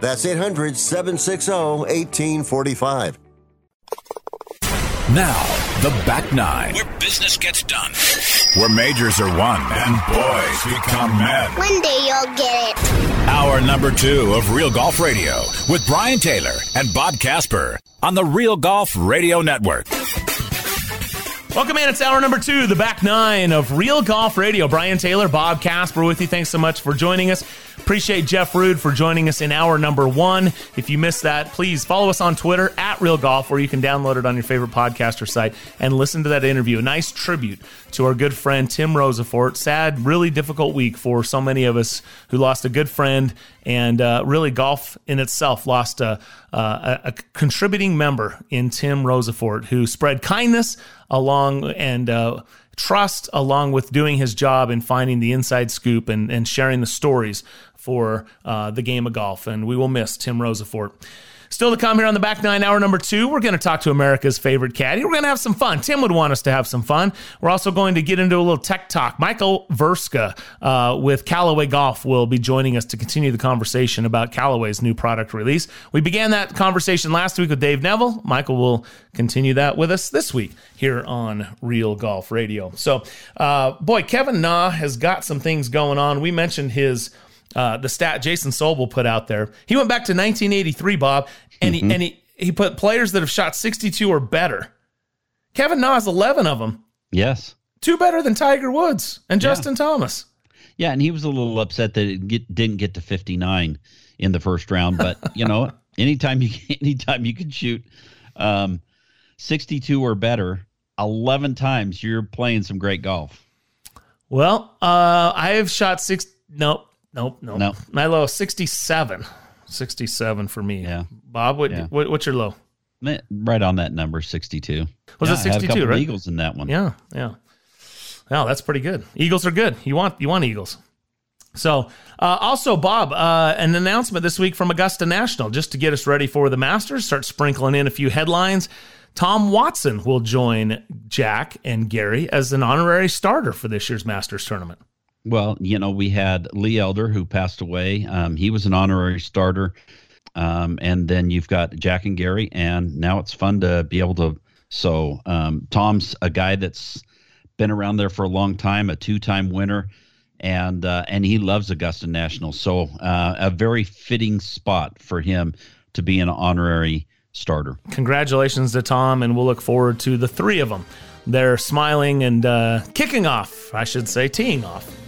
That's 800 760 1845. Now, the back nine, Where business gets done. where majors are won and boys become men. One day you'll get it. Hour number two of Real Golf Radio with Brian Taylor and Bob Casper on the Real Golf Radio Network. Welcome in. It's hour number two, the back nine of Real Golf Radio. Brian Taylor, Bob Casper with you. Thanks so much for joining us. Appreciate Jeff Rude for joining us in hour number one. If you missed that, please follow us on Twitter at Real Golf, or you can download it on your favorite podcaster site and listen to that interview. A nice tribute to our good friend Tim Rosaforte. Sad, really difficult week for so many of us who lost a good friend, and uh, really golf in itself lost a, a, a contributing member in Tim Rosaforte, who spread kindness along and uh, trust along with doing his job and finding the inside scoop and, and sharing the stories for uh, the game of golf. And we will miss Tim Rosaforte. Still to come here on the back nine, hour number two, we're going to talk to America's favorite caddy. We're going to have some fun. Tim would want us to have some fun. We're also going to get into a little tech talk. Michael Verska uh, with Callaway Golf will be joining us to continue the conversation about Callaway's new product release. We began that conversation last week with Dave Neville. Michael will continue that with us this week here on Real Golf Radio. So, uh, boy, Kevin Na has got some things going on. We mentioned his uh, the stat Jason Sobel put out there. He went back to 1983, Bob, and he and he he put players that have shot 62 or better. Kevin Na has 11 of them, Yes. two better than Tiger Woods and Justin Thomas. Yeah, and he was a little upset that it get, didn't get to 59 in the first round, but you know, anytime you anytime you can shoot um 62 or better 11 times, you're playing some great golf. Well, uh, I have shot six. Nope, nope, nope. No. My low 67. 67 for me. Yeah. Bob, what, Yeah. what what's your low? Right on that number 62. Was Yeah, it I had a 62, right? Eagles in that one. Yeah, yeah. Wow, that's pretty good. Eagles are good. You want you want Eagles. So, uh, also, Bob, uh, an announcement this week from Augusta National, just to get us ready for the Masters. Start sprinkling in a few headlines. Tom Watson will join Jack and Gary as an honorary starter for this year's Masters tournament. Well, you know, we had Lee Elder who passed away. Um, he was an honorary starter. Um, and then you've got Jack and Gary, and now it's fun to be able to. So um, Tom's a guy that's been around there for a long time, a two-time winner, and uh, and he loves Augusta National. So uh, a very fitting spot for him to be an honorary starter. Congratulations to Tom, and we'll look forward to the three of them. They're smiling and uh, kicking off, I should say, teeing off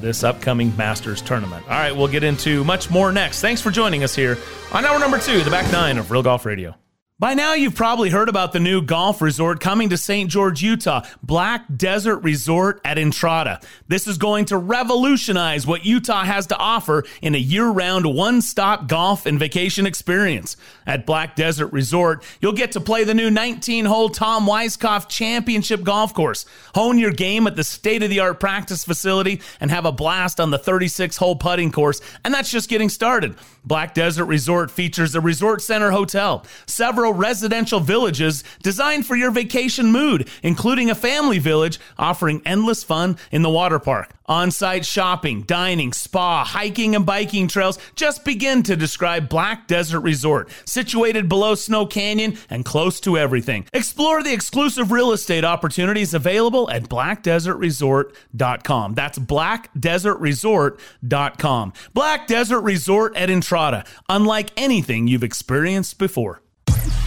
this upcoming Masters tournament. All right, we'll get into much more next. Thanks for joining us here on hour number two, the back nine of Real Golf Radio. By now, you've probably heard about the new golf resort coming to St. George, Utah, Black Desert Resort at Entrada. This is going to revolutionize what Utah has to offer in a year round, one stop golf and vacation experience. At Black Desert Resort, you'll get to play the new 19 hole Tom Weiskopf Championship Golf Course, hone your game at the state of the art practice facility, and have a blast on the 36 hole putting course. And that's just getting started. Black Desert Resort features a resort center hotel, several residential villages designed for your vacation mood, including a family village offering endless fun in the water park. On site shopping, dining, spa, hiking, and biking trails just begin to describe Black Desert Resort, situated below Snow Canyon and close to everything. Explore the exclusive real estate opportunities available at blackdesertresort.com. That's blackdesertresort.com. Black Desert Resort at Entrada, unlike anything you've experienced before.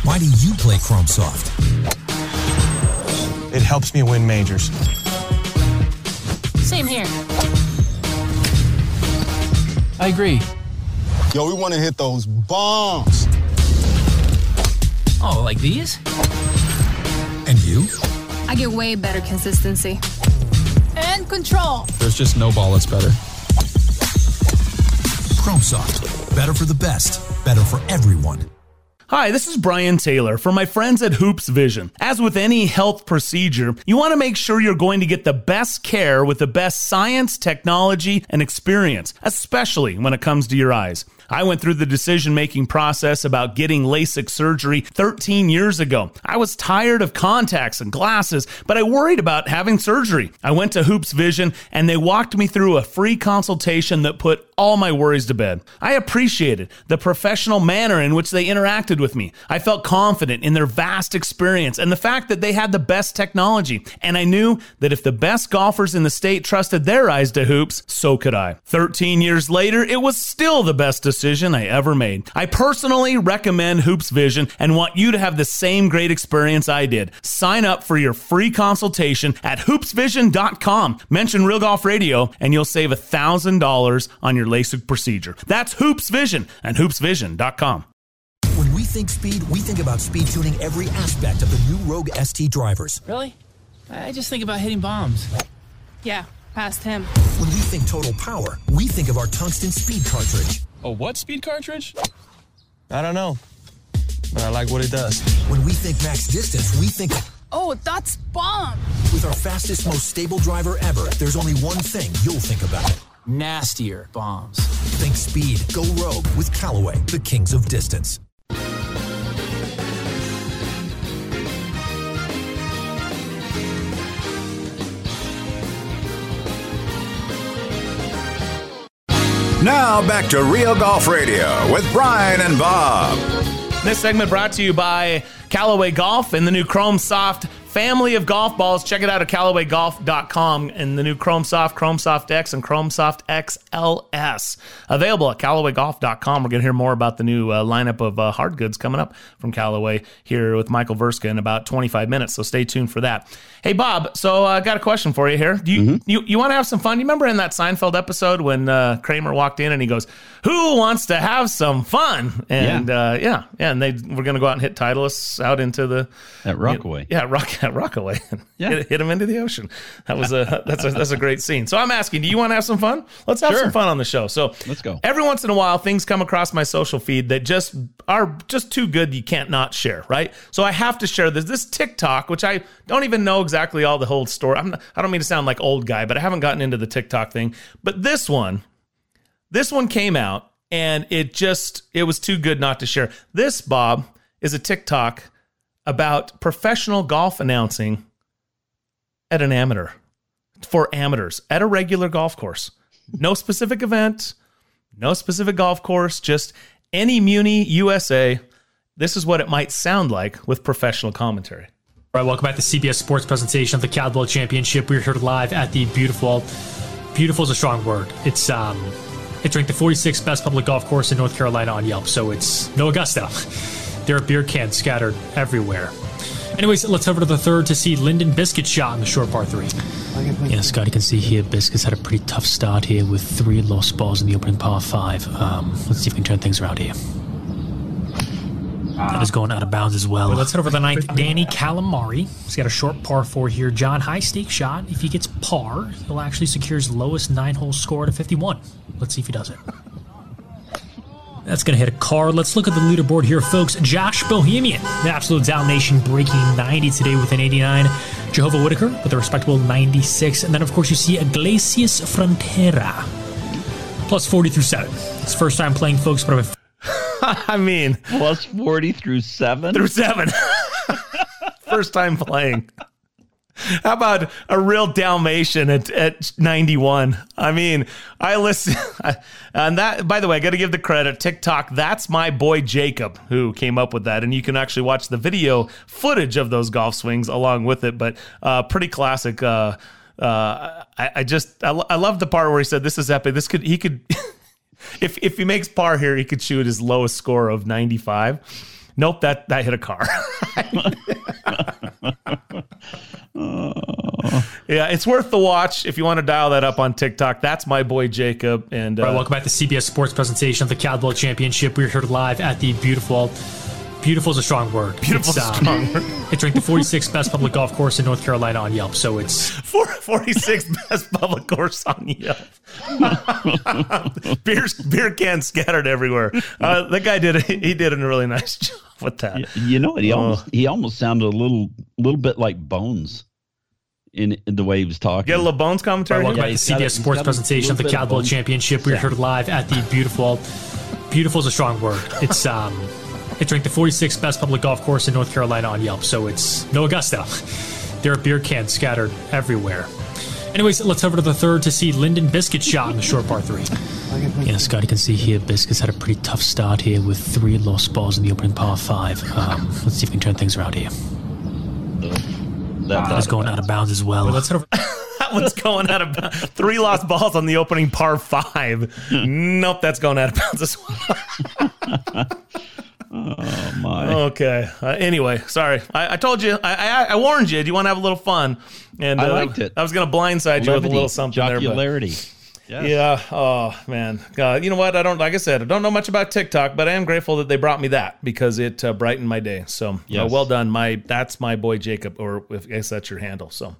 Why do you play Chrome Soft? It helps me win majors. Same here. I agree. Yo, we want to hit those bombs. Oh, like these? And you? I get way better consistency. And control. There's just no ball that's better. Chrome Soft. Better for the best. Better for everyone. Hi, this is Brian Taylor for my friends at Hoopes Vision. As with any health procedure, you want to make sure you're going to get the best care with the best science, technology, and experience, especially when it comes to your eyes. I went through the decision making process about getting LASIK surgery 13 years ago. I was tired of contacts and glasses, but I worried about having surgery. I went to Hoopes Vision and they walked me through a free consultation that put all my worries to bed. I appreciated the professional manner in which they interacted with me. I felt confident in their vast experience and the fact that they had the best technology. And I knew that if the best golfers in the state trusted their eyes to Hoopes, so could I. 13 years later, it was still the best decision I ever made. I personally recommend Hoopes Vision and want you to have the same great experience I did. Sign up for your free consultation at hoopesvision.com. Mention Real Golf Radio and you'll save $1,000 on your LASIK procedure. That's Hoopes Vision and hoopesvision.com. When we think speed, we think about speed tuning every aspect of the new Rogue ST drivers. Really? I just think about hitting bombs. Yeah, past him. When we think total power, we think of our tungsten speed cartridge. A what speed cartridge? I don't know, but I like what it does. When we think max distance, we think Oh, that's bomb. with our fastest, most stable driver ever, there's only one thing you'll think about. Nastier bombs. Think speed. Go Rogue with Callaway, the kings of distance. Now back to Real Golf Radio with Brian and Bob. This segment brought to you by Callaway Golf and the new Chrome Soft family of golf balls. Check it out at CallawayGolf.com and the new Chrome Soft, Chrome Soft X, and Chrome Soft XLS. Available at CallawayGolf.com. We're going to hear more about the new uh, lineup of uh, hard goods coming up from Callaway here with Michael Verska in about 25 minutes. So stay tuned for that. Hey, Bob, so I uh, got a question for you here. Do you, you, you want to have some fun? You remember in that Seinfeld episode when uh, Kramer walked in and he goes, Who wants to have some fun? And yeah, uh, yeah, yeah. And they were going to go out and hit Titleists out into the At Rockaway. yeah, rock, Rockaway. Yeah. hit, hit him into the ocean. That was a that's a that's a great scene. So I'm asking, do you want to have some fun? Let's have Sure. some fun on the show. So Let's go. Every once in a while, things come across my social feed that just are just too good you can't not share, right? So I have to share this. This TikTok, which I don't even know exactly all the whole story. I'm not, I don't mean to sound like old guy, but I haven't gotten into the TikTok thing. But this one, this one came out and it just it was too good not to share. This Bob is a TikTok about professional golf announcing at an amateur for amateurs at a regular golf course. No specific event, no specific golf course, just any Muni USA. This is what it might sound like with professional commentary. All right, welcome back to CBS Sports presentation of the Caldwell Championship. We're here live at the beautiful, beautiful is a strong word. It's um, it's ranked the 46th best public golf course in North Carolina on Yelp, so it's no Augusta. There are beer cans scattered everywhere. Anyways, let's head over to the third to see Lyndon Biscuit shot in the short par three. Yeah, Scott, you can see here Biscuits had a pretty tough start here with three lost balls in the opening par five. Um, let's see if we can turn things around here. That is going out of bounds as well. let's head over to the ninth. Danny Calamari. He's got a short par four here. John, high stake shot. If he gets par, he'll actually secure his lowest nine hole score to 51. Let's see if he does it. That's going to hit a card. Let's look at the leaderboard here, folks. Josh Bohemian, the absolute Dalmatian, breaking 90 today with an 89. Jehovah Whitaker with a respectable 96. And then, of course, you see Iglesias Frontera, plus 40 through 7. It's first time playing, folks, but I've I mean, Plus 40 through 7. through seven. First time playing. How about a real Dalmatian at, at 91? I mean, I listen. And that, by the way, I got to give the credit. TikTok, that's my boy Jacob who came up with that. And you can actually watch the video footage of those golf swings along with it. But uh, pretty classic. Uh, uh, I, I just, I, I love the part where he said, This is epic. This could, he could, if, if he makes par here, he could shoot his lowest score of 95. Nope, that, that hit a car. yeah, it's worth the watch if you want to dial that up on TikTok. That's my boy Jacob. And uh, right, welcome back to CBS Sports presentation of the Cowboy Championship. We're here live at the beautiful Beautiful is a strong word. Beautiful is a strong word. It's ranked the 46th best public golf course in North Carolina on Yelp. So it's Four, 46th best public course on Yelp. beer, beer cans scattered everywhere. Uh, that guy did he did a really nice job with that. You, you know what? He Oh. almost he almost sounded a little little bit like Bones in, in the way he was talking. Get a little bones commentary. right, welcome Yeah, back to he's got a- CBS Sports a presentation of the little Cowboy. Championship. We're here live at the beautiful. Beautiful is a strong word. It's um, it's ranked the 46th best public golf course in North Carolina on Yelp. So it's no Augusta. There are beer cans scattered everywhere. Anyways, let's head over to the third to see Lyndon Biscuit shot in the short par three. Yeah, Scott, you can see here Biscuits had a pretty tough start here with three lost balls in the opening par five. Um, let's see if we can turn things around here. That, He's going out of bounds as well. Let's head over. that one's going out of bounds. Three lost balls on the opening par five. nope, that's going out of bounds as well. oh my! Okay. Uh, anyway, sorry. I, I told you. I, I, I warned you. Do you want to have a little fun? And I uh, liked it. I was going to blindside you with a little something there. But jocularity. Yes. Yeah. Oh man. Uh, you know what? I don't. Like I said, I don't know much about TikTok, but I am grateful that they brought me that because it uh, brightened my day. So uh, Yes. well done. My that's my boy Jacob, or if I guess that's your handle. So.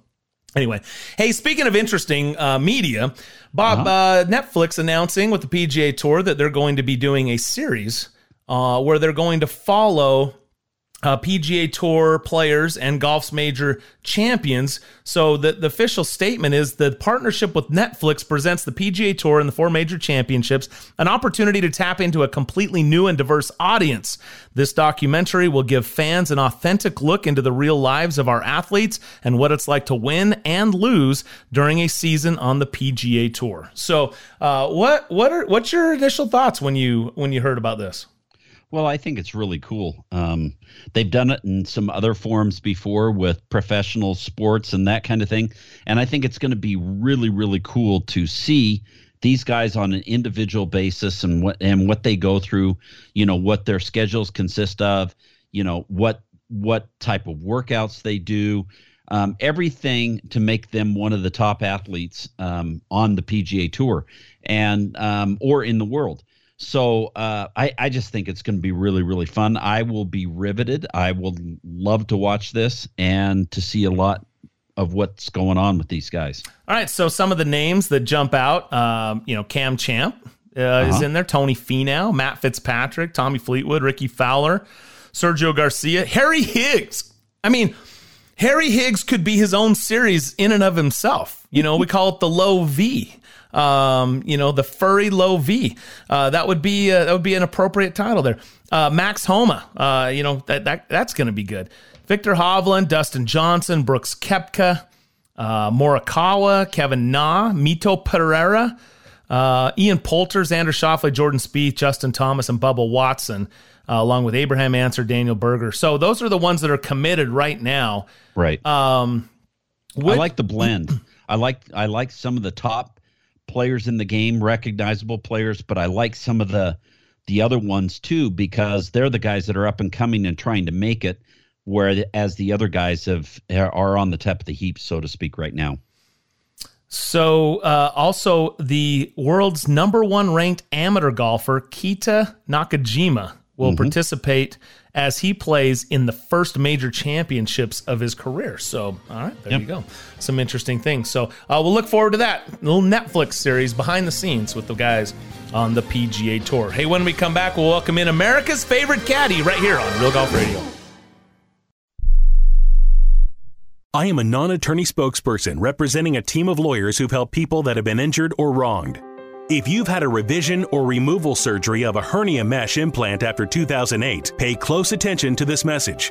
Anyway, hey, speaking of interesting uh, media, Bob, Uh-huh. uh, Netflix announcing with the PGA Tour that they're going to be doing a series uh, where they're going to follow uh, PGA Tour players and golf's major champions. So the, the official statement is the partnership with Netflix presents the PGA Tour and the four major championships an opportunity to tap into a completely new and diverse audience. This documentary will give fans an authentic look into the real lives of our athletes and what it's like to win and lose during a season on the PGA Tour. So, uh, what what are what's your initial thoughts when you when you heard about this? Well, I think it's really cool. Um, they've done it in some other forms before with professional sports and that kind of thing. And I think it's going to be really, really cool to see these guys on an individual basis and what and what they go through. You know what their schedules consist of. You know what what type of workouts they do. Um, everything to make them one of the top athletes um, on the PGA Tour and um, or in the world. So uh, I, I just think it's going to be really, really fun. I will be riveted. I will love to watch this and to see a lot of what's going on with these guys. All right, so some of the names that jump out, um, you know, Cam Champ uh, is Uh-huh. in there, Tony Finau, Matt Fitzpatrick, Tommy Fleetwood, Rickie Fowler, Sergio Garcia, Harry Higgs. I mean, Harry Higgs could be his own series in and of himself. You know, we call it the low V. Um, you know, the furry low V. Uh, that would be uh, that would be an appropriate title there. Uh, Max Homa. Uh, you know that that that's going to be good. Viktor Hovland, Dustin Johnson, Brooks Koepka, uh, Morikawa, Kevin Na, Mito Pereira, uh, Ian Poulter, Xander Schauffele, Jordan Spieth, Justin Thomas, and Bubba Watson, uh, along with Abraham Ancer, Daniel Berger. So those are the ones that are committed right now. Right. Um, I like the blend. I like I like some of the top players in the game, recognizable players, but I like some of the the other ones too because they're the guys that are up and coming and trying to make it. Whereas the other guys have are on the top of the heap, so to speak, right now. So, uh, also the world's number one ranked amateur golfer, Keita Nakajima, will Mm-hmm. participate as he plays in the first major championships of his career. So, all right, there Yep. you go. Some interesting things. So, uh, we'll look forward to that little Netflix series behind the scenes with the guys on the PGA Tour. Hey, when we come back, we'll welcome in America's favorite caddy right here on Real Golf Radio. I am a non attorney spokesperson representing a team of lawyers who've helped people that have been injured or wronged. If you've had a revision or removal surgery of a hernia mesh implant after 2008, pay close attention to this message.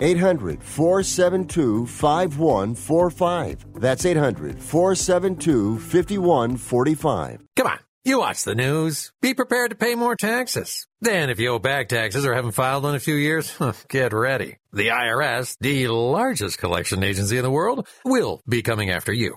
800 472 5145. That's 800 472 5145. Come on. You watch the news. Be prepared to pay more taxes. Then, if you owe back taxes or haven't filed in a few years, get ready. The IRS, the largest collection agency in the world, will be coming after you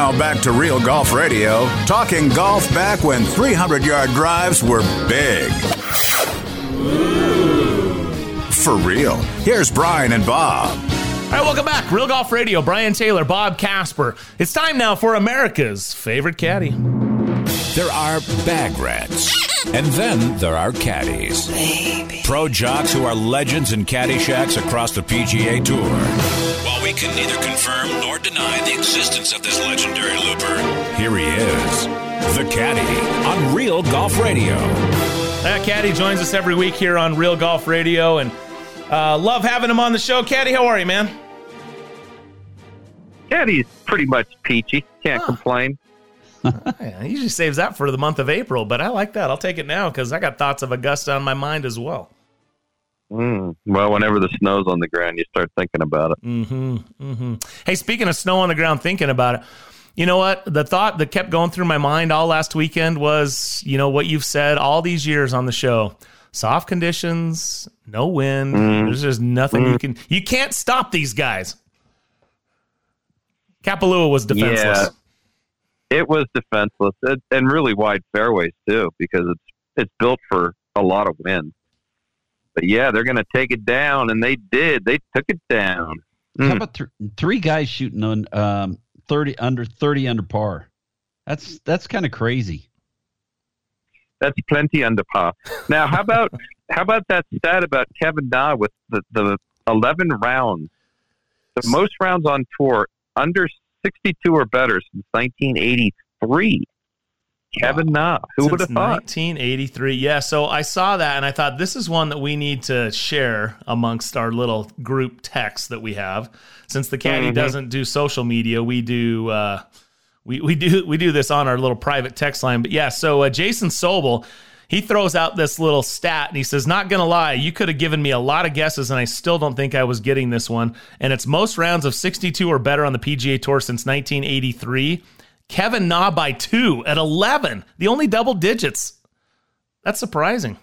Now back to Real Golf Radio, talking golf back when 300 yard drives were big. For real. Here's Brian and Bob. All right, welcome back. Real Golf Radio, Brian Taylor, Bob Casper. It's time now for America's favorite caddy. There are bag rats, and then there are caddies. Pro jocks who are legends in caddy shacks across the PGA Tour. While we can neither confirm nor deny the existence of this legendary looper, Here he is, the caddy on Real Golf Radio. Uh, Caddy joins us every week here on Real Golf Radio, and uh, love having him on the show. Caddy, how are you, man? Caddy's pretty much peachy. Can't complain. Yeah, he usually saves that for the month of April, but I like that. I'll take it now because I got thoughts of Augusta on my mind as well. Mm. Well, whenever the snow's on the ground, you start thinking about it. Mm-hmm. Mm-hmm. Hey, speaking of snow on the ground, thinking about it, you know what? The thought that kept going through my mind all last weekend was, you know, what you've said all these years on the show. Soft conditions, no wind. Mm. There's just nothing you Mm. can. You can't stop these guys. Kapalua was defenseless. Yeah, it was defenseless and, and really wide fairways too, because it's it's built for a lot of wind. But yeah, they're going to take it down, and they did. They took it down. How about th- three guys shooting on um, thirty under thirty under par? That's that's kind of crazy. That's plenty under par. Now, how about how about that stat about Kevin Na with the, the eleven rounds, the most rounds on tour under sixty two or better since nineteen eighty three. Kevin Na, who would have thought? 1983. Yeah, so I saw that and I thought this is one that we need to share amongst our little group text that we have. Since the caddy Mhm. doesn't do social media, we do uh, we, we do we do this on our little private text line. But yeah, so uh, Jason Sobel, he throws out this little stat and he says, "Not gonna lie, you could have given me a lot of guesses, and I still don't think I was getting this one. And it's most rounds of 62 or better on the PGA Tour since 1983." Kevin Na by two at 11, the only double digits. That's surprising.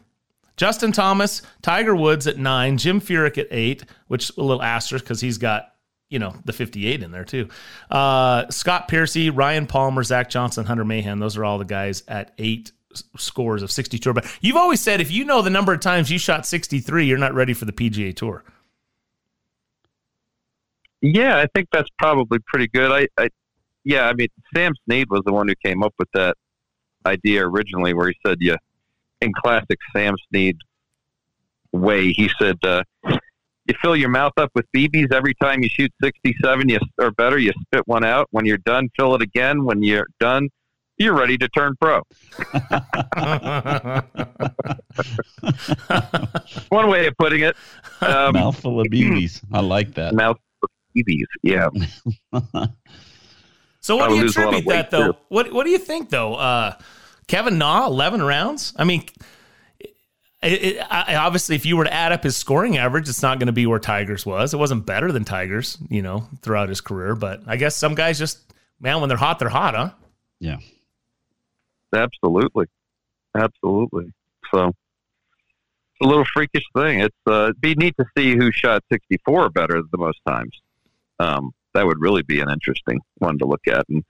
Justin Thomas, Tiger Woods at nine, Jim Furyk at eight, which a little asterisk because he's got you know the 58 in there too. Uh, Scott Piercy, Ryan Palmer, Zach Johnson, Hunter Mahan. Those are all the guys at eight scores of 62 or better. You've always said if you know the number of times you shot 63, you're not ready for the PGA Tour. Yeah, I think that's probably pretty good. I, I yeah, I mean, Sam Snead was the one who came up with that idea originally, where he said, "Yeah, in classic Sam Snead way, he said, uh, you fill your mouth up with BBs every time you shoot 67 you, or better. You spit one out. When you're done, fill it again. When you're done, you're ready to turn pro." one way of putting it. Um, Mouthful of BBs. I like that. Mouthful of BBs. Yeah. So what I do you lose a lot of attribute that though? too. What what do you think though? Uh, Kevin Na, eleven rounds. I mean, it, it, I, obviously, if you were to add up his scoring average, it's not going to be where Tigers was. It wasn't better than Tigers, you know, throughout his career. But I guess some guys just man, when they're hot, they're hot, huh? Yeah. Absolutely, absolutely. So it's a little freakish thing. It's uh, it'd be neat to see who shot 64 better the most times. Um, that would really be an interesting one to look at, and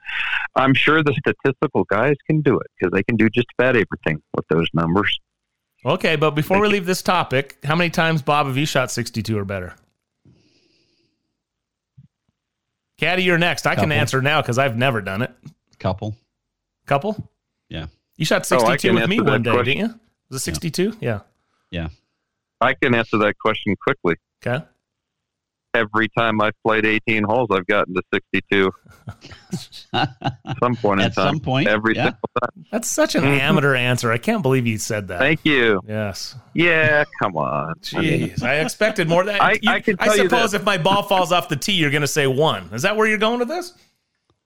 I'm sure the statistical guys can do it because they can do just about everything with those numbers. Okay, but before we leave this topic, how many times Bob have you shot sixty-two or better? Caddy, you're next. I can answer now because I've never done it. Couple. Couple. Yeah. You shot Oh, 62 can with me one day, question. didn't you? Was it 62? Yeah. Yeah. I can answer that question quickly. Okay. Every time I've played 18 holes, I've gotten to 62. some point in At time. some point, Every yeah. single time. That's such an Mhm. amateur answer. I can't believe you said that. Thank you. Yes. Yeah, come on. Jeez, I expected more. Than, I- you- I can tell you suppose this. if my ball falls off the tee, you're going to say one. Is that where you're going with this?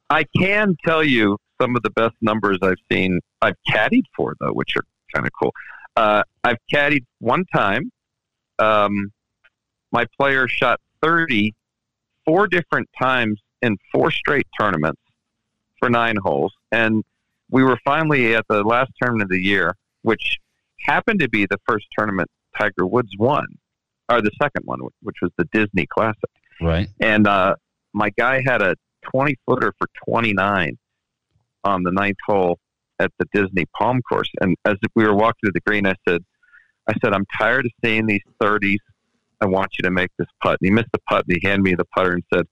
I can tell you some of the best numbers I've seen. I've caddied for though, which are kind of cool. Uh, I've caddied one time. Um, my player shot 30 four different times in four straight tournaments for nine holes, and we were finally at the last tournament of the year, which happened to be the first tournament Tiger Woods won, or the second one, which was the Disney Classic Right. and uh, my guy had a 20 footer for 29 on the ninth hole at the Disney Palm Course. And as we were walking to the green, I said, "I said I'm tired of seeing these 30s. I want you to make this putt." And he missed the putt, and he handed me the putter and said,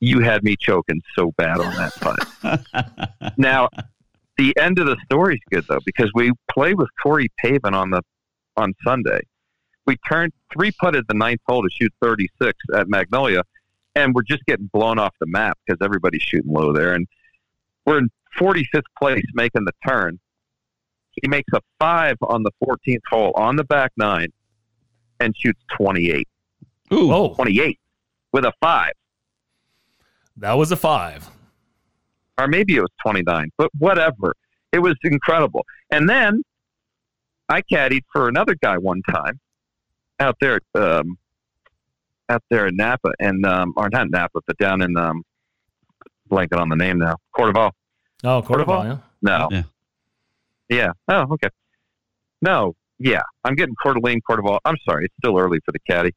"You had me choking so bad on that putt." now, the end of the story's good though because we played with Corey Pavin on the on Sunday. We turned three putted the ninth hole to shoot 36 at Magnolia, and we're just getting blown off the map because everybody's shooting low there. And we're in 45th place making the turn. He makes a five on the 14th hole on the back nine and shoots 28. Ooh. Oh, 28 with a five. that was a five. or maybe it was 29, but whatever. It was incredible. And then I caddied for another guy one time out there, um, out there in Napa, and um, or not Napa, but down in um, blanket on the name now, CordeValle. Oh, CordeValle. CordeValle? Yeah. No, Yeah. yeah. Oh, okay. No, yeah. I'm getting Coeur d'Alene, CordeValle. I'm sorry, it's still early for the caddy.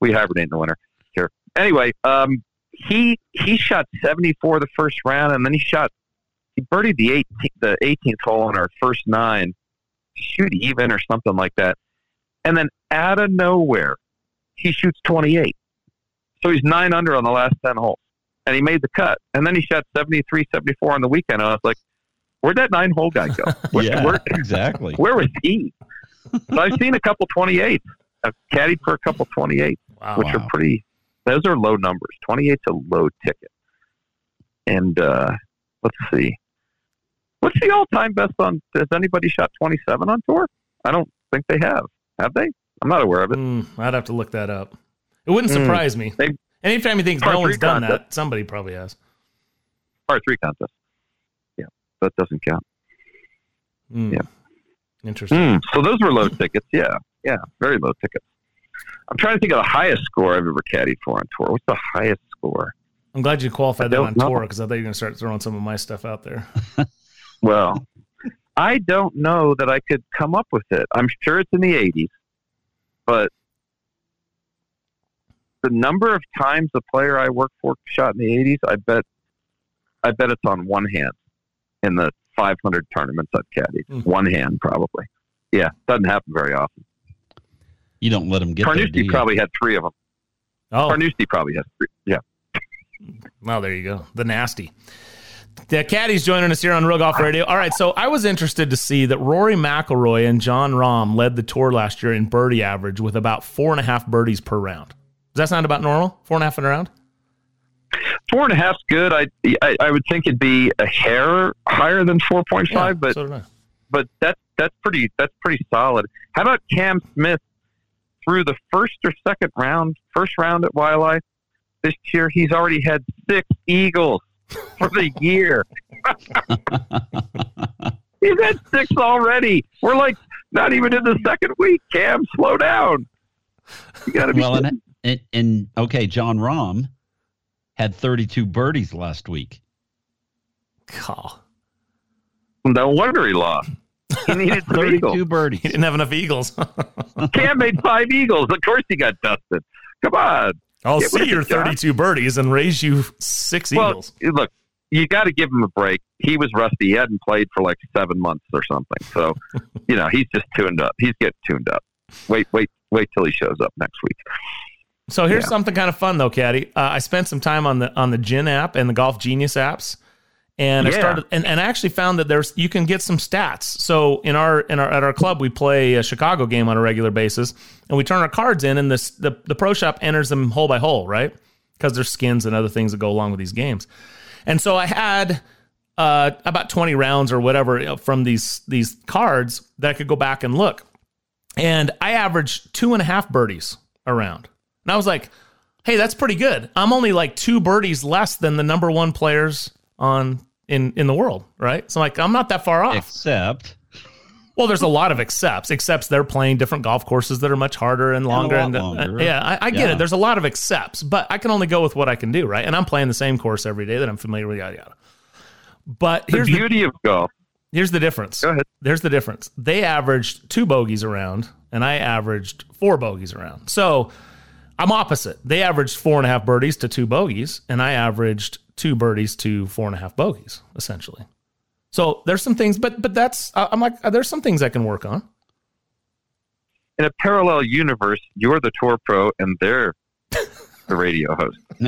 We hibernate in the winter here. Anyway, um, he he shot 74 the first round, and then he shot he birdied the 18th the 18th hole on our first nine, shoot even or something like that, and then out of nowhere, he shoots 28. So he's nine under on the last 10 holes, and he made the cut. And then he shot 73, 74 on the weekend. And I was like, where'd that nine hole guy go? Where, yeah. where, exactly. where was he? So I've seen a couple 28s. I've caddied for a couple 28s, Wow. which are pretty. Those are low numbers. 28's a low ticket. And uh, let's see. What's the all-time best on? Has anybody shot 27 on tour? I don't think they have. Have they? I'm not aware of it. Mm, I'd have to look that up. It wouldn't Mm. surprise me. They- Anytime he thinks no one's done contest. that, somebody probably has. Par three contest. Yeah, that doesn't count. Mm. Yeah. Interesting. Mm, so those were low tickets. Yeah, yeah, very low tickets. I'm trying to think of the highest score I've ever caddied for on tour. What's the highest score? I'm glad you qualified that on know. tour because I thought you were going to start throwing some of my stuff out there. Well, I don't know that I could come up with it. I'm sure it's in the 80s, but the number of times the player I work for shot in the 80s, I bet, I bet it's on one hand in the 500 tournaments I've caddied. Hmm. One hand, probably. Yeah, doesn't happen very often. You don't let them get there, do Carnoustie you? probably had three of them. Oh, Carnoustie probably had three. Yeah. well, there you go. The nasty. The caddy's joining us here on Real Golf Radio. All right, so I was interested to see that Rory McIlroy and Jon Rahm led the tour last year in birdie average with about four and a half birdies per round. Does that sound about normal? Four and a half and a round? Four and a half's good. I, I I would think it'd be a hair higher than four point five, Yeah, but so but that's that's pretty that's pretty solid. How about Cam Smith through the first or second round, first round at Wildlife this year? He's already had six eagles for the year. he's had six already. We're like not even in the second week. Cam, slow down. You got to be. well, and, and and okay, Jon Rahm had 32 birdies last week. God. no wonder he lost. He needed 32 eagles. birdies. He didn't have enough eagles. Cam made five eagles. Of course, he got dusted. Come on. I'll Get see your the guy. 32 birdies and raise you six Well, eagles. look, you got to give him a break. He was rusty. He hadn't played for like seven months or something. So, you know, he's just tuned up. He's getting tuned up. Wait, wait, wait till he shows up next week. So here's Yeah. something kind of fun though, Caddy. Uh, I spent some time on the on the GHIN app and the Golf Genius apps, and I started and, and I actually found that there's you can get some stats. So in our in our at our club we play a Chicago game on a regular basis, and we turn our cards in, and this the the pro shop enters them hole by hole, right? Because there's skins and other things that go along with these games, and so I had. Uh, about 20 rounds or whatever from these these cards that I could go back and look and I averaged two and a half birdies a round. And I was like, hey, that's pretty good. I'm only like two birdies less than the number one players on in in the world, right? So like I'm not that far off. Except Well, there's a lot of accepts. excepts they're playing different golf courses that are much harder and longer. lot And, uh, yeah, I, I get Yeah. it. There's a lot of accepts, but I can only go with what I can do, right? And I'm playing the same course every day that I'm familiar with, yada yada. But The here's the, beauty of golf. Here's the difference. Go ahead. There's the difference. They averaged two bogeys around, and I averaged four bogeys around. So I'm opposite. They averaged four and a half birdies to two bogeys, and I averaged two birdies to four and a half bogeys, essentially. So there's some things, but but that's uh, I'm like uh, there's some things I can work on. In a parallel universe, you're the tour pro and they're the radio host.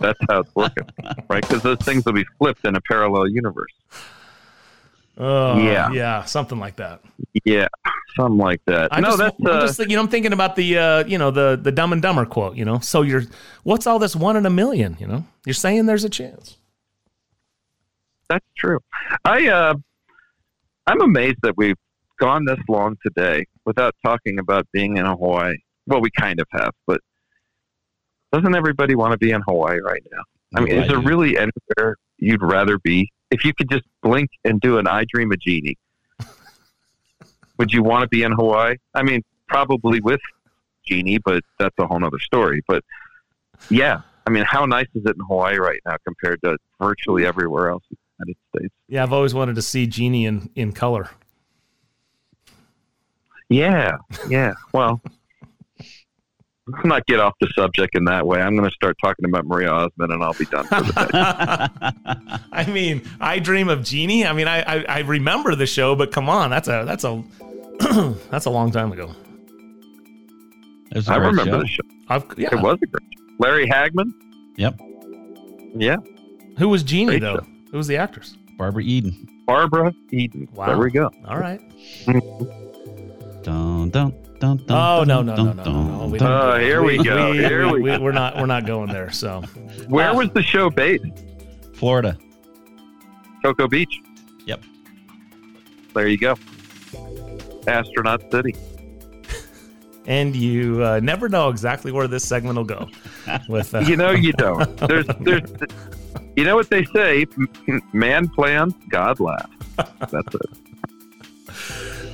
That's how it's working, right? Because those things will be flipped in a parallel universe. Oh, Yeah. yeah, something like that. Yeah, something like that. I no, just, that's I'm uh, just you know, I'm thinking about the, uh, you know, the the Dumb and Dumber quote. You know, so you're, what's all this one in a million? You know, you're saying there's a chance. that's true. I uh, I'm amazed that we've gone this long today without talking about being in Hawaii. Well, we kind of have, but doesn't everybody want to be in Hawaii right now? I mean, is there really anywhere you'd rather be? If you could just blink and do an I Dream a Jeannie, would you want to be in Hawaii? I mean, probably with Jeannie, but that's a whole other story. But yeah, I mean, how nice is it in Hawaii right now compared to virtually everywhere else in the United States? Yeah, I've always wanted to see Jeannie in in color. Yeah, yeah. Well, let's not get off the subject in that way. I'm going to start talking about Maria Osmond, and I'll be done for the day. I mean, I dream of Jeannie. I mean, I, I I remember the show, but come on, that's a that's a that's a long time ago. It was a I great remember show. the show. I've, yeah. It was a great show. Larry Hagman. Yep. Yeah. Who was Jeannie Great though? show. Who was the actress? Barbara Eden. Barbara Eden. Wow. There we go. All right. Dun, dun, dun, dun, Oh no dun, no no dun, no no dun, no. We dun. don't- Oh, here we go. Here we go. We're not we're not going there. So Where Uh, was the show based? Florida. Cocoa Beach. Yep. There you go. Astronaut City. and you uh, never know exactly where this segment will go. With uh, You know you don't. There's there's you know what they say, man plans, God laughs. That's it.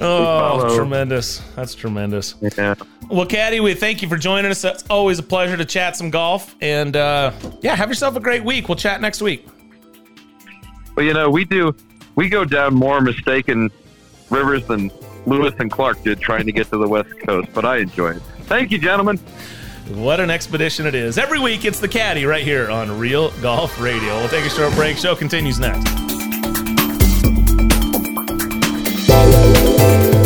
Oh tremendous. That's tremendous. Yeah. Well, Caddy, we thank you for joining us. It's always a pleasure to chat some golf. And uh, yeah, have yourself a great week. We'll chat next week. Well, you know, we do we go down more mistaken rivers than Lewis and Clark did trying to get to the West Coast, but I enjoy it. Thank you, gentlemen. What an expedition it is. Every week, it's the Caddy right here on Real Golf Radio. We'll take a short break. Show continues next. Thank you.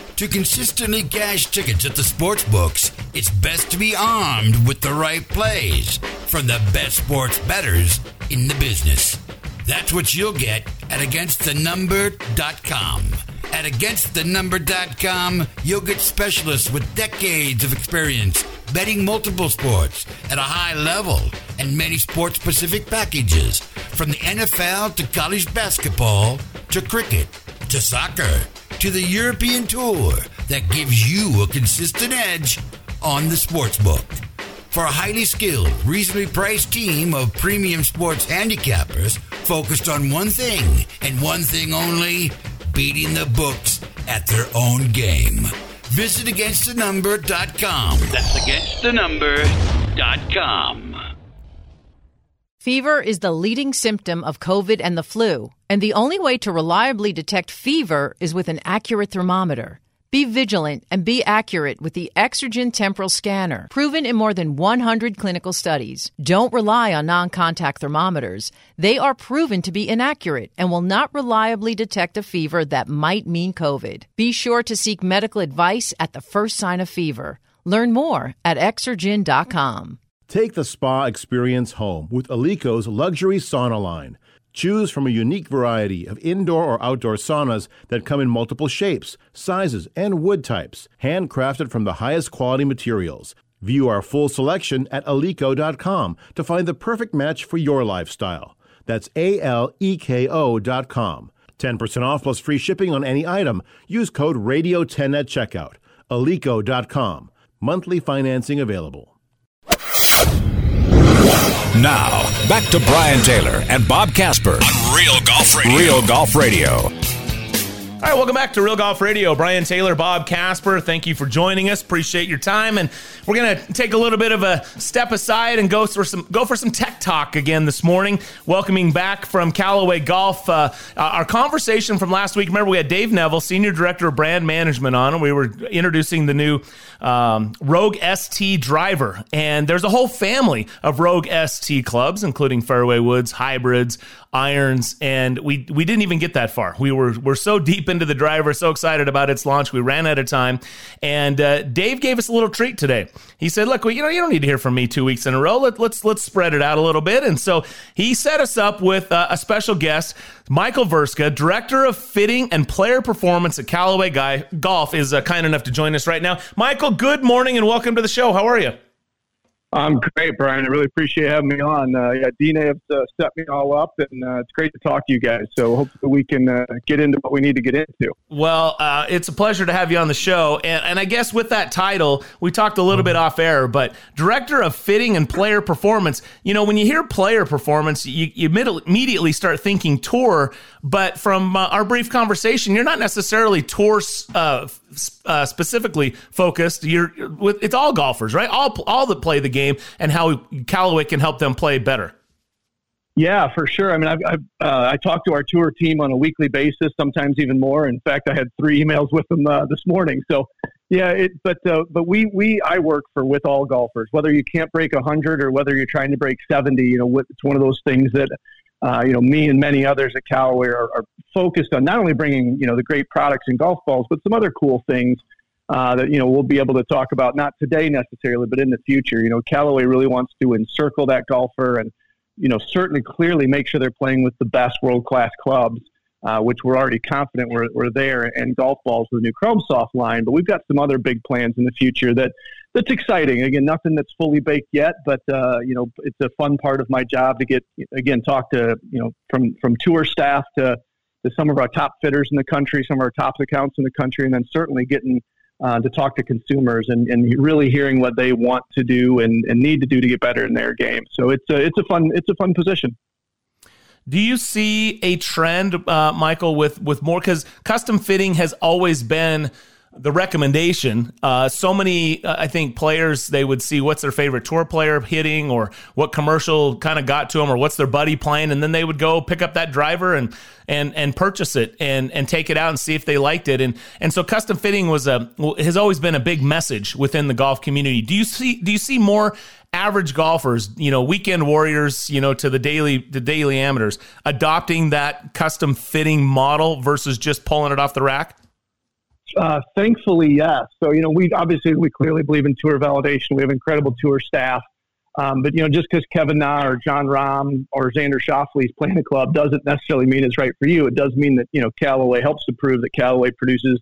To consistently cash tickets at the sports books, it's best to be armed with the right plays from the best sports bettors in the business. That's what you'll get at againstthenumber.com. At againstthenumber.com, you'll get specialists with decades of experience betting multiple sports at a high level and many sports specific packages from the NFL to college basketball to cricket to soccer to the European Tour that gives you a consistent edge on the sportsbook. For a highly skilled, reasonably priced team of premium sports handicappers focused on one thing and one thing only beating the books at their own game. Visit againstthenumber.com. That's againstthenumber.com. Fever is the leading symptom of COVID and the flu, and the only way to reliably detect fever is with an accurate thermometer. Be vigilant and be accurate with the Exergen Temporal Scanner, proven in more than 100 clinical studies. Don't rely on non contact thermometers. They are proven to be inaccurate and will not reliably detect a fever that might mean COVID. Be sure to seek medical advice at the first sign of fever. Learn more at Exergen.com. Take the spa experience home with Aleko's luxury sauna line. Choose from a unique variety of indoor or outdoor saunas that come in multiple shapes, sizes, and wood types, handcrafted from the highest quality materials. View our full selection at aleko.com to find the perfect match for your lifestyle. That's A L E K O.com. 10% off plus free shipping on any item. Use code RADIO10 at checkout. aleko.com. Monthly financing available. Now, back to Brian Taylor and Bob Casper on Real Golf Radio. Real Golf Radio. All right, welcome back to Real Golf Radio. Brian Taylor, Bob Casper, thank you for joining us. Appreciate your time, and we're to take a little bit of a step aside and go for some go for some tech talk again this morning. Welcoming back from Callaway Golf, uh, our conversation from last week. Remember, we had Dave Neville, Senior Director of Brand Management, on, and we were introducing the new um, Rogue ST driver. And there's a whole family of Rogue ST clubs, including fairway woods, hybrids, irons, and we we didn't even get that far. We were we're so deep into the driver, so excited about its launch, we ran out of time. And uh, Dave gave us a little treat today. He said, "Look, well, you know, you don't need to hear from me two weeks in a row. Let, let's let's spread it out a little bit." And so he set us up with uh, a special guest. Michael Vrska, Director of Fitting and Player Performance at Callaway Guy Golf, is uh, kind enough to join us right now. Michael, good morning and welcome to the show. How are you? I'm great, Brian. I really appreciate having me on. Uh, yeah, Dina has uh, set me all up, and uh, it's great to talk to you guys. So hopefully we can uh, get into what we need to get into. Well, uh, it's a pleasure to have you on the show. And, and I guess with that title, we talked a little bit off air, but Director of Fitting and Player Performance, you know, when you hear player performance, you, you immediately start thinking tour. But from uh, our brief conversation, you're not necessarily tour uh, specifically focused. You're with it's all golfers, right? All all that play the game, and how Callaway can help them play better. Yeah, for sure. I mean, I've, I've uh, I talk to our tour team on a weekly basis, sometimes even more. In fact, I had three emails with them uh, this morning. So, yeah, it, but uh, but we we I work for with all golfers, whether you can't break hundred or whether you're trying to break seventy. You know, it's one of those things that uh, you know, me and many others at Callaway are, are, focused on not only bringing, you know, the great products and golf balls, but some other cool things uh, that, you know, we'll be able to talk about, not today necessarily, but in the future. You know, Callaway really wants to encircle that golfer and you know, certainly clearly make sure they're playing with the best world class clubs, uh, which we're already confident we're, we're there, and golf balls with the new Chrome Soft line. But we've got some other big plans in the future that that's exciting. Again, nothing that's fully baked yet, but uh, you know, it's a fun part of my job to get again talk to you know from from tour staff to to some of our top fitters in the country, some of our top accounts in the country, and then certainly getting uh, to talk to consumers and, and really hearing what they want to do and, and need to do to get better in their game. So it's a it's a fun it's a fun position. Do you see a trend, uh, Michael, with with more because custom fitting has always been the recommendation. Uh, so many, uh, I think, players they would see what's their favorite tour player hitting, or what commercial kind of got to them, or what's their buddy playing, and then they would go pick up that driver and and and purchase it and and take it out and see if they liked it. And and so custom fitting was a has always been a big message within the golf community. Do you see do you see more average golfers, you know, weekend warriors, you know, to the daily the daily amateurs adopting that custom fitting model versus just pulling it off the rack? Uh, thankfully, yes. So, you know, we obviously we clearly believe in tour validation. We have incredible tour staff. Um, but you know, just because Kevin Na or Jon Rahm or Xander Schauffele is playing a club doesn't necessarily mean it's right for you. It does mean that you know Callaway helps to prove that Callaway produces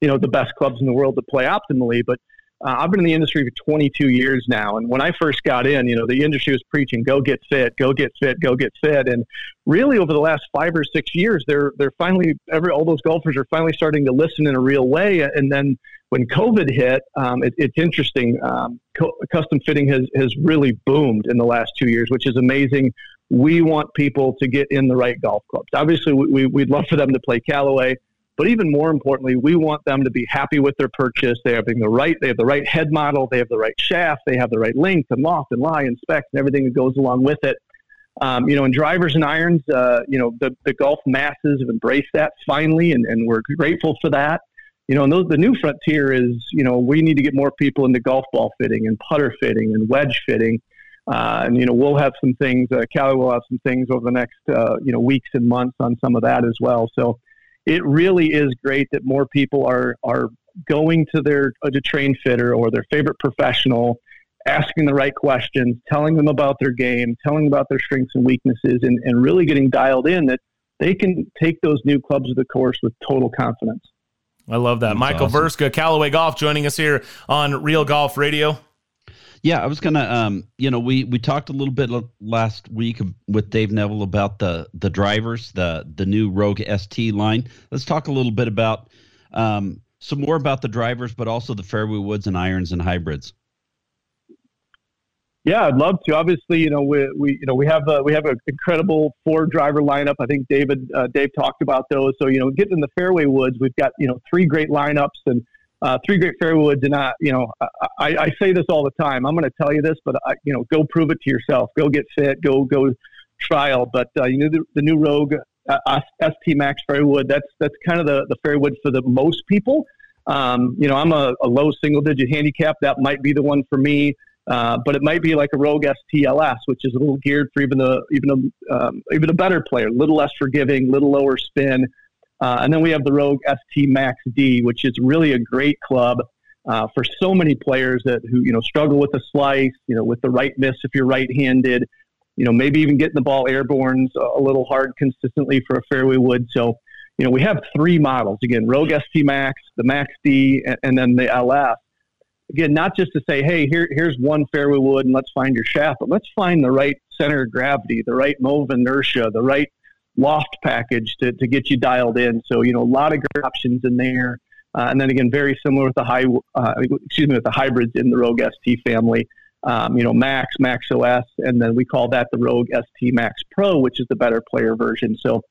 you know the best clubs in the world to play optimally. But uh, I've been in the industry for 22 years now, and when I first got in, you know, the industry was preaching "Go get fit, go get fit, go get fit," and really over the last five or six years, they're they're finally every all those golfers are finally starting to listen in a real way. And then when COVID hit, um, it, it's interesting. Um, co- custom fitting has has really boomed in the last two years, which is amazing. We want people to get in the right golf clubs. Obviously, we, we'd love for them to play Callaway. But even more importantly, we want them to be happy with their purchase. They have the right, they have the right head model, they have the right shaft, they have the right length and loft and lie and specs and everything that goes along with it. Um, you know, in drivers and irons, uh, you know, the, the golf masses have embraced that finally, and, and we're grateful for that. You know, and those, the new frontier is, you know, we need to get more people into golf ball fitting and putter fitting and wedge fitting. Uh, and you know we'll have some things. Uh, Callie will have some things over the next uh, you know weeks and months on some of that as well. So it really is great that more people are are going to their uh, to train fitter or their favorite professional, asking the right questions, telling them about their game, telling about their strengths and weaknesses, and, and really getting dialed in that they can take those new clubs to the course with total confidence. I love that. That's Michael awesome. Vrska, Callaway Golf, joining us here on Real Golf Radio. Yeah, I was gonna. Um, you know, we we talked a little bit last week with Dave Neville about the the drivers, the the new Rogue ST line. Let's talk a little bit about um, some more about the drivers, but also the fairway woods and irons and hybrids. Yeah, I'd love to. Obviously, you know, we, we you know we have a, we have an incredible four driver lineup. I think David uh, Dave talked about those. So you know, getting in the fairway woods, we've got you know three great lineups and uh, three great fairway woods. And I, you know, I, I say this all the time. I'm going to tell you this, but I, you know, go prove it to yourself. Go get fit. Go go trial. But uh, you know, the, the new Rogue uh, ST Max fairway wood. That's that's kind of the the fairway wood for the most people. Um, you know, I'm a, a, low single digit handicap. That might be the one for me. Uh, but it might be like a Rogue STLS, which is a little geared for even a even a um, even a better player, a little less forgiving, little lower spin. Uh, and then we have the Rogue ST Max D, which is really a great club uh, for so many players that who you know struggle with the slice, you know, with the right miss if you're right-handed, you know, maybe even getting the ball airborne a little hard consistently for a fairway wood. So, you know, we have three models again: Rogue ST Max, the Max D, and, and then the LS. Again, not just to say, hey, here, here's one fairway wood and let's find your shaft, but let's find the right center of gravity, the right move inertia, the right loft package to, to get you dialed in. So, you know, a lot of great options in there. Uh, and then again, very similar with the high, uh, excuse me, with the hybrids in the Rogue ST family. Um, you know, Max, Max OS, and then we call that the Rogue ST Max Pro, which is the better player version. So,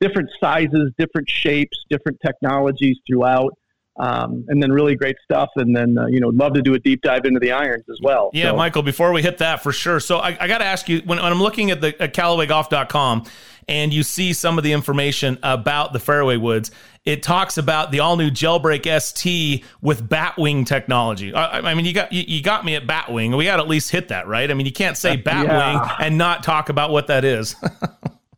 different sizes, different shapes, different technologies throughout. Um, and then really great stuff. And then, uh, you know, love to do a deep dive into the irons as well. Yeah, so. Michael, before we hit that for sure. So I, I got to ask you when, when, I'm looking at the at CallawayGolf.com and you see some of the information about the fairway woods, it talks about the all new Jailbreak ST with Batwing technology. I, I mean, you got you, you, got me at Batwing. We got to at least hit that, right? I mean, you can't say Batwing yeah. and not talk about what that is.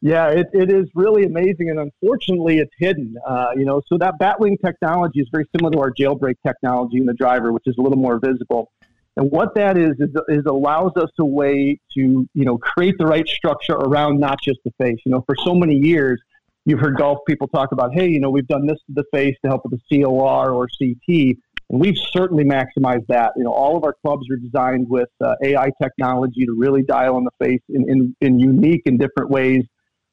Yeah, it, it is really amazing, and unfortunately, it's hidden. Uh, you know, so that Batwing technology is very similar to our jailbreak technology in the driver, which is a little more visible. And what that is, is, is allows us a way to, you know, create the right structure around not just the face. You know, for so many years, you've heard golf people talk about, hey, you know, we've done this to the face to help with the COR or CT. And we've certainly maximized that. You know, all of our clubs are designed with uh, AI technology to really dial on the face in, in, in unique and different ways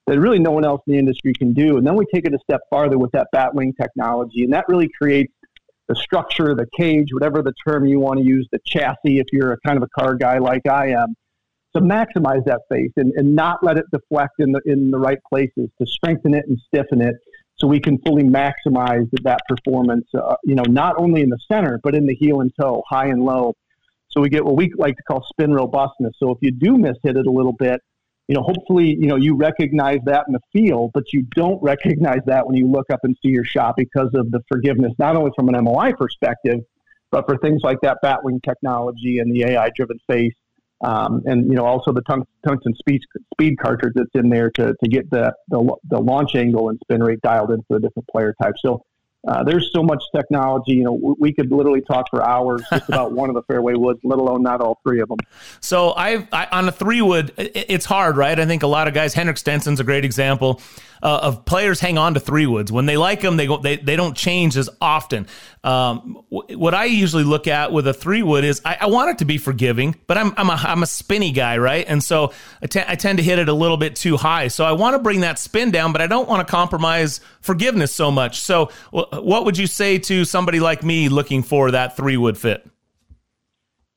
that really no one else in the industry can do. And then we take it a step farther with that batwing technology, and that really creates the structure, the cage, whatever the term you want to use, the chassis, if you're a kind of a car guy like I am, to maximize that face and, and not let it deflect in the in the right places, to strengthen it and stiffen it so we can fully maximize that performance, uh, you know, not only in the center, but in the heel and toe, high and low. So we get what we like to call spin robustness. So if you do miss hit it a little bit, you know, hopefully, you know, you recognize that in the field, but you don't recognize that when you look up and see your shot because of the forgiveness, not only from an MOI perspective, but for things like that batwing technology and the AI driven face. Um, and you know also the tungsten speed speed cartridge that's in there to, to get the, the, the launch angle and spin rate dialed in for the different player types. So uh, there's so much technology. You know, we could literally talk for hours just about one of the fairway woods, let alone not all three of them. So I've I, on a three wood, it's hard, right? I think a lot of guys. Henrik Stenson's a great example uh, of players hang on to three woods when they like them. They go, they, they don't change as often. Um, w- what I usually look at with a three wood is I, I, want it to be forgiving, but I'm I'm a, I'm a spinny guy, right? And so I, t- I tend to hit it a little bit too high. So I want to bring that spin down, but I don't want to compromise forgiveness so much. So w- what would you say to somebody like me looking for that three wood fit?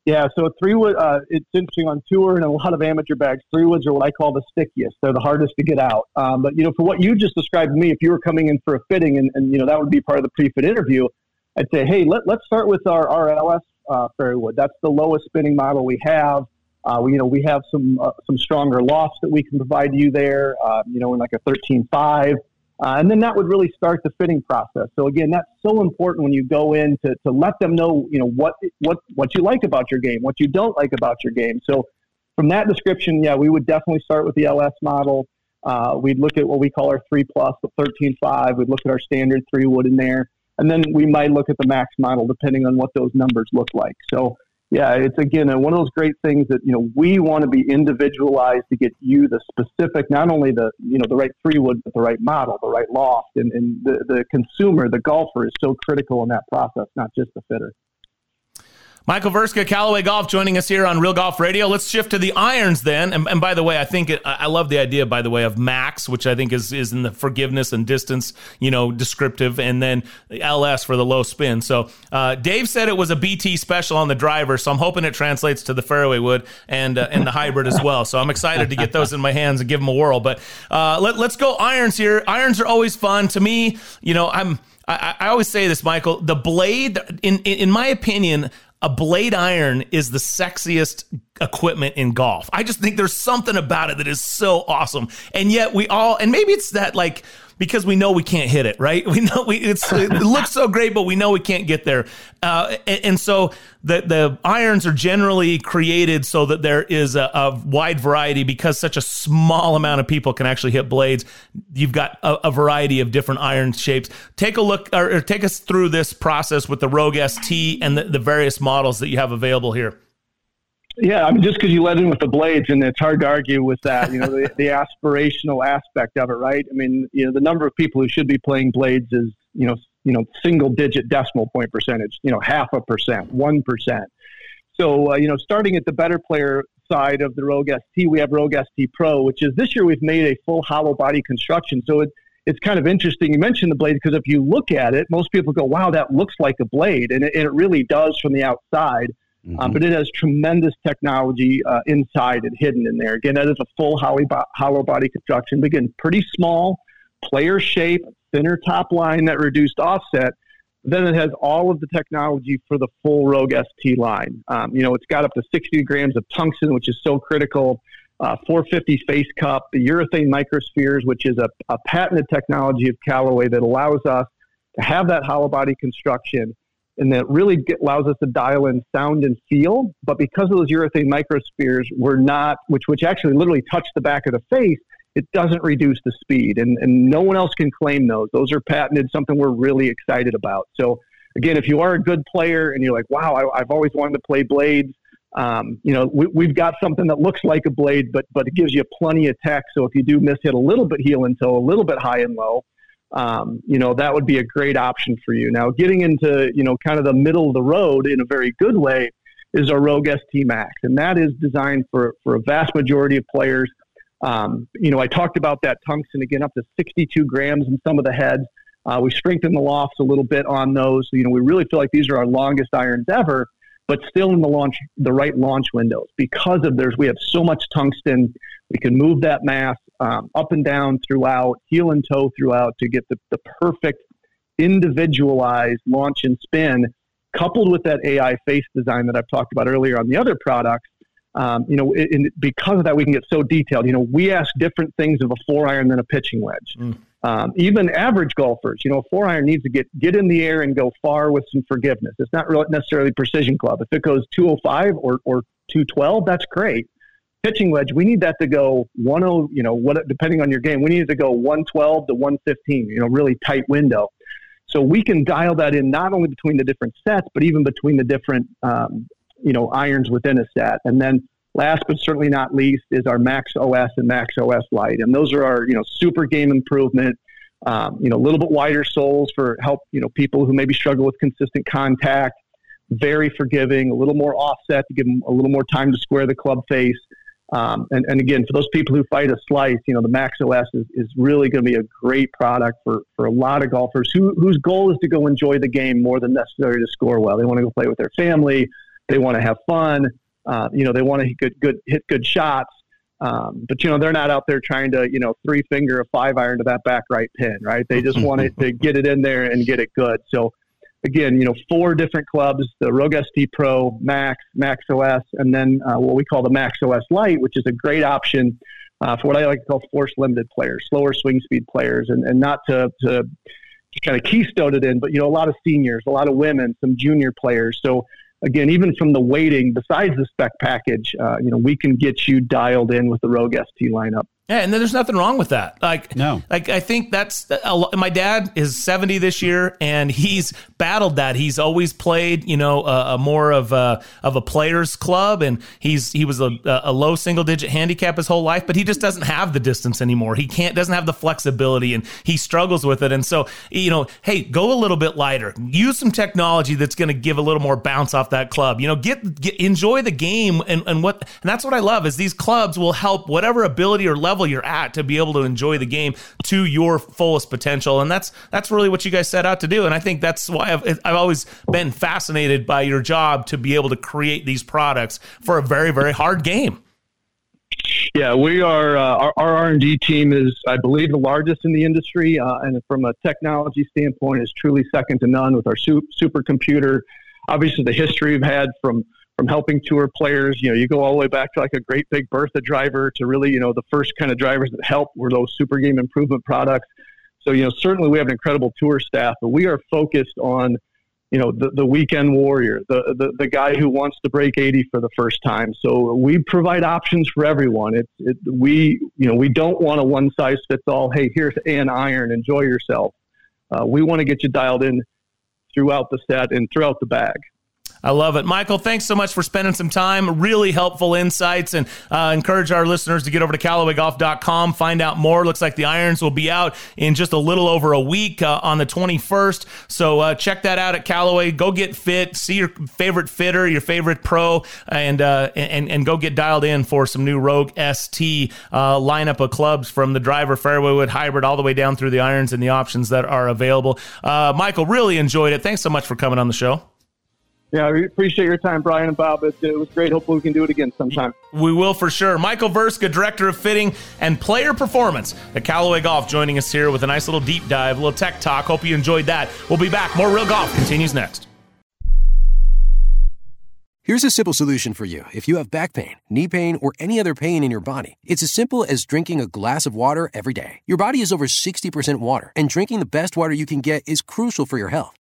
Yeah, so three wood. Uh, it's interesting on tour and a lot of amateur bags. Three woods are what I call the stickiest. They're the hardest to get out. Um, but you know, for what you just described to me, if you were coming in for a fitting, and, and you know that would be part of the pre-fit interview, I'd say, hey, let, let's start with our RLS uh, fairway wood. That's the lowest spinning model we have. Uh, we, you know, we have some uh, some stronger lofts that we can provide you there. Uh, you know, in like a thirteen five. Uh, and then that would really start the fitting process. So again, that's so important when you go in to, to let them know, you know, what, what, what you like about your game, what you don't like about your game. So from that description, yeah, we would definitely start with the LS model. Uh, we'd look at what we call our three plus, the 13.5. We'd look at our standard three wood in there. And then we might look at the max model depending on what those numbers look like. So yeah, it's again one of those great things that you know we want to be individualized to get you the specific, not only the you know the right three wood, but the right model, the right loft, and, and the the consumer, the golfer is so critical in that process, not just the fitter. Michael Vrska, Callaway Golf, joining us here on Real Golf Radio. Let's shift to the irons then. And, and by the way, I think it, I love the idea, by the way, of max, which I think is is in the forgiveness and distance, you know, descriptive, and then LS for the low spin. So uh, Dave said it was a BT special on the driver, so I'm hoping it translates to the fairway wood and uh, and the hybrid as well. So I'm excited to get those in my hands and give them a whirl. But uh, let, let's go irons here. Irons are always fun to me. You know, I'm. I, I always say this, Michael. The blade, in, in in my opinion, a blade iron is the sexiest equipment in golf. I just think there's something about it that is so awesome. And yet we all, and maybe it's that like, because we know we can't hit it, right? We know we it looks so great, but we know we can't get there. Uh, and, and, so the the irons are generally created so that there is a, a, wide variety because such a small amount of people can actually hit blades. You've got a, a variety of different iron shapes. Take a look or, or, take us through this process with the Rogue ST and the, the various models that you have available here. Yeah, I mean, just because you led in with the blades, and it's hard to argue with that. You know, the, the aspirational aspect of it, right? I mean, you know, the number of people who should be playing blades is, you know, you know, single digit decimal point percentage. You know, half a percent, one percent. So, uh, you know, starting at the better player side of the Rogue ST, we have Rogue ST Pro, which is this year we've made a full hollow body construction. So it, it's kind of interesting. You mentioned the blade because if you look at it, most people go, "Wow, that looks like a blade," and it, and it really does from the outside. Mm-hmm. Uh, but it has tremendous technology uh, inside and hidden in there. Again, that is a full hollow body construction. But again, pretty small, player shape, thinner top line, that reduced offset. Then it has all of the technology for the full Rogue ST line. Um, you know, it's got up to 60 grams of tungsten, which is so critical. Uh, 450 face cup, the urethane microspheres, which is a, a patented technology of Callaway that allows us to have that hollow body construction and that really get, allows us to dial in sound and feel. But because of those urethane microspheres, we're not, which which actually literally touch the back of the face, it doesn't reduce the speed, and and no one else can claim those. Those are patented, something we're really excited about. So again, if you are a good player and you're like, wow, I, have always wanted to play blades. Um, you know, we, we've got something that looks like a blade, but but it gives you plenty of tech. So if you do miss hit a little bit heel and toe, a little bit high and low, um, you know, that would be a great option for you. Now, getting into you know kind of the middle of the road in a very good way is our Rogue ST Max, and that is designed for for a vast majority of players. Um, you know, I talked about that tungsten again, up to 62 grams in some of the heads. Uh, we strengthened the lofts a little bit on those. You know, we really feel like these are our longest irons ever, but still in the launch, the right launch windows because of there's we have so much tungsten. We can move that mass um, up and down throughout, heel and toe throughout to get the, the perfect individualized launch and spin, coupled with that AI face design that I've talked about earlier on the other products. Um, you know, and because of that, we can get so detailed. You know, we ask different things of a four iron than a pitching wedge. Mm. Um, even average golfers, you know, a four iron needs to get get in the air and go far with some forgiveness. It's not really necessarily precision club. If it goes 205 or, or 212, that's great. Pitching wedge, we need that to go 10, you know, what depending on your game, we need it to go 112 to 115, you know, really tight window. So we can dial that in not only between the different sets, but even between the different, um, you know, irons within a set. And then Last but certainly not least is our Max OS and Max OS Lite, and those are our you know super game improvement. Um, you know, a little bit wider soles for help you know people who maybe struggle with consistent contact. Very forgiving, a little more offset to give them a little more time to square the club face. Um, and, and again, for those people who fight a slice, you know, the Max OS is, is really going to be a great product for, for a lot of golfers who, whose goal is to go enjoy the game more than necessarily to score well. They want to go play with their family. They want to have fun. Uh, you know, they want to hit good, good, hit good shots. Um, but you know, they're not out there trying to, you know, three finger a five iron to that back right pin, right? They just want it to get it in there and get it good. So again, you know, four different clubs: the Rogue ST Pro, Max, Max OS, and then uh, what we call the Max OS Lite, which is a great option uh, for what I like to call force limited players, slower swing speed players, and, and not to, to kind of keystone it in, but you know, a lot of seniors, a lot of women, some junior players. So again, even from the weighting, besides the spec package, uh, you know, we can get you dialed in with the Rogue ST lineup. Yeah, and there's nothing wrong with that. Like, no, like I think that's my dad is 70 this year, and he's battled that. He's always played, you know, a, a more of a of a players club, and he's he was a, a low single digit handicap his whole life, but he just doesn't have the distance anymore. He can't doesn't have the flexibility, and he struggles with it. And so, you know, hey, go a little bit lighter. Use some technology that's going to give a little more bounce off that club. You know, get, get enjoy the game, and and what and that's what I love is these clubs will help whatever ability or level level you're at to be able to enjoy the game to your fullest potential. And that's that's really what you guys set out to do. And I think that's why I've, I've always been fascinated by your job to be able to create these products for a very very hard game. Yeah, we are. Uh, our R and D team is, I believe, the largest in the industry, uh, and from a technology standpoint, is truly second to none with our su- supercomputer. Obviously, the history we've had from from helping tour players. You know, you go all the way back to like a great big Bertha driver to really, you know, the first kind of drivers that helped were those super game improvement products. So, you know, certainly we have an incredible tour staff, but we are focused on, you know, the, the weekend warrior, the, the, the guy who wants to break 80 for the first time. So we provide options for everyone. It's, it, we, you know, we don't want a one size fits all. Hey, here's an iron, enjoy yourself. Uh, we want to get you dialed in throughout the set and throughout the bag. I love it. Michael, thanks so much for spending some time. Really helpful insights and uh, encourage our listeners to get over to CallawayGolf.com, find out more. Looks like the irons will be out in just a little over a week uh, on the 21st. So uh, check that out at Callaway. Go get fit, see your favorite fitter, your favorite pro, and, uh, and, and go get dialed in for some new Rogue ST uh, lineup of clubs from the driver, fairway wood, hybrid, all the way down through the irons and the options that are available. Uh, Michael, really enjoyed it. Thanks so much for coming on the show. Yeah, I appreciate your time, Brian and Bob. It, it, was great. Hopefully, we can do it again sometime. We will for sure. Michael Vrska, Director of Fitting and Player Performance at Callaway Golf, joining us here with a nice little deep dive, a little tech talk. Hope you enjoyed that. We'll be back. More Real Golf continues next. Here's a simple solution for you. If you have back pain, knee pain, or any other pain in your body, it's as simple as drinking a glass of water every day. Your body is over 60% water, and drinking the best water you can get is crucial for your health.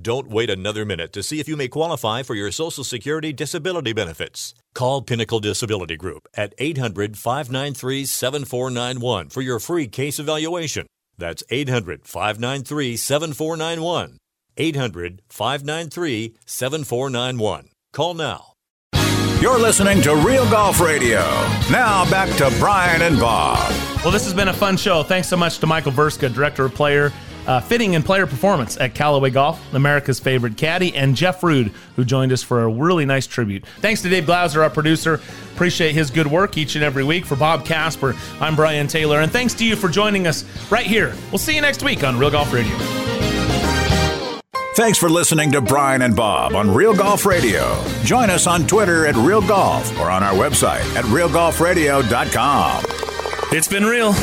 Don't wait another minute to see if you may qualify for your Social Security disability benefits. Call Pinnacle Disability Group at 800 593 7491 for your free case evaluation. That's 800 593 7491. 800 593 7491. Call now. You're listening to Real Golf Radio. Now back to Brian and Bob. Well, this has been a fun show. Thanks so much to Michael Vrska, Director of Player uh, Fitting and Player Performance at Callaway Golf, America's favorite caddy, and Jeff Rude, who joined us for a really nice tribute. Thanks to Dave Glauser, our producer. Appreciate his good work each and every week. For Bob Casper, I'm Brian Taylor, and thanks to you for joining us right here. We'll see you next week on Real Golf Radio. Thanks for listening to Brian and Bob on Real Golf Radio. Join us on Twitter at Real Golf or on our website at realgolfradio.com. It's been real.